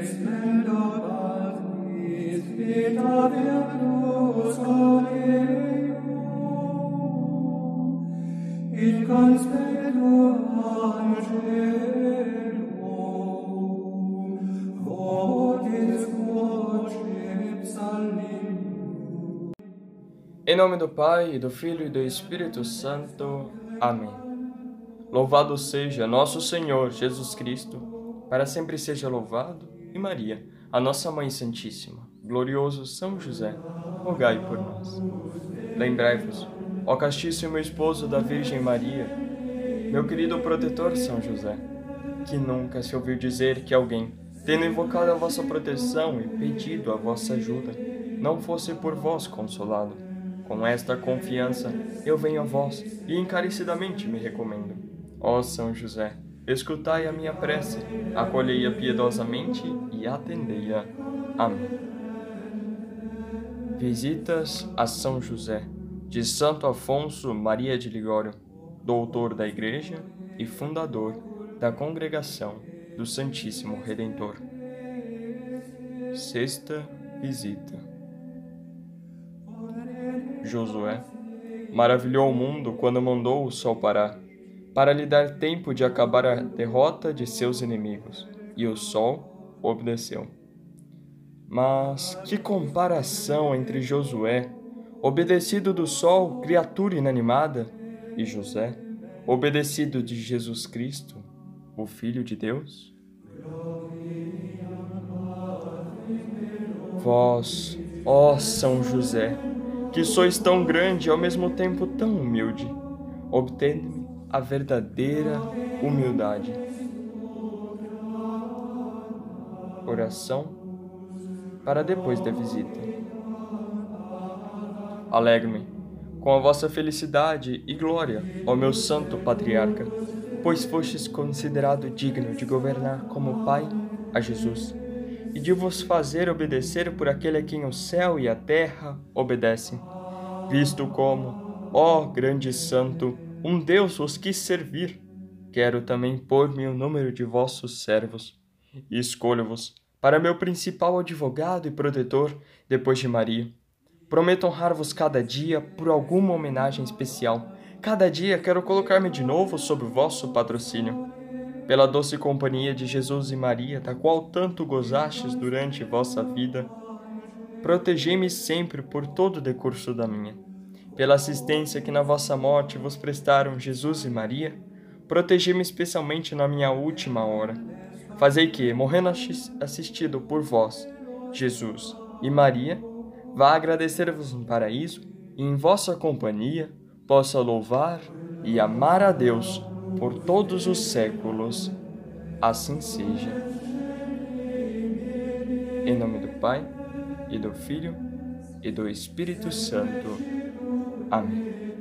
angelo Em nome do Pai, e do Filho e do Espírito Santo. Amém. Louvado seja nosso Senhor Jesus Cristo, para sempre seja louvado, e Maria, a nossa Mãe Santíssima, glorioso São José, rogai por nós. Lembrai-vos, ó castíssimo esposo da Virgem Maria, meu querido protetor São José, que nunca se ouviu dizer que alguém, tendo invocado a vossa proteção e pedido a vossa ajuda, não fosse por vós consolado com esta confiança, eu venho a vós e encarecidamente me recomendo. Ó São José, escutai a minha prece, acolhei-a piedosamente e atendei-a. Amém. Visitas a São José, de Santo Afonso Maria de Ligório, doutor da Igreja e fundador da Congregação do Santíssimo Redentor. Sexta visita. Josué, maravilhou o mundo quando mandou o sol parar, para lhe dar tempo de acabar a derrota de seus inimigos, e o sol obedeceu. Mas que comparação entre Josué, obedecido do sol, criatura inanimada, e José, obedecido de Jesus Cristo, o Filho de Deus? Vós, ó São José, que sois tão grande e ao mesmo tempo tão humilde. Obtende-me a verdadeira humildade. Oração para depois da visita. Alegro-me com a vossa felicidade e glória, ó meu santo patriarca, pois fostes considerado digno de governar como Pai a Jesus e de vos fazer obedecer por aquele a quem o céu e a terra obedecem. Visto como, ó grande santo, um Deus vos quis servir, quero também pôr-me o número de vossos servos, e escolho-vos para meu principal advogado e protetor depois de Maria. Prometo honrar-vos cada dia por alguma homenagem especial. Cada dia quero colocar-me de novo sob o vosso patrocínio pela doce companhia de Jesus e Maria, da qual tanto gozastes durante vossa vida, protegei-me sempre por todo o decurso da minha. Pela assistência que na vossa morte vos prestaram Jesus e Maria, protegei-me especialmente na minha última hora. Fazei que, morrendo assistido por vós, Jesus e Maria, vá agradecer-vos no paraíso e em vossa companhia possa louvar e amar a Deus por todos os séculos. Assim seja. Em nome do Pai, e do Filho, e do Espírito Santo. Amém.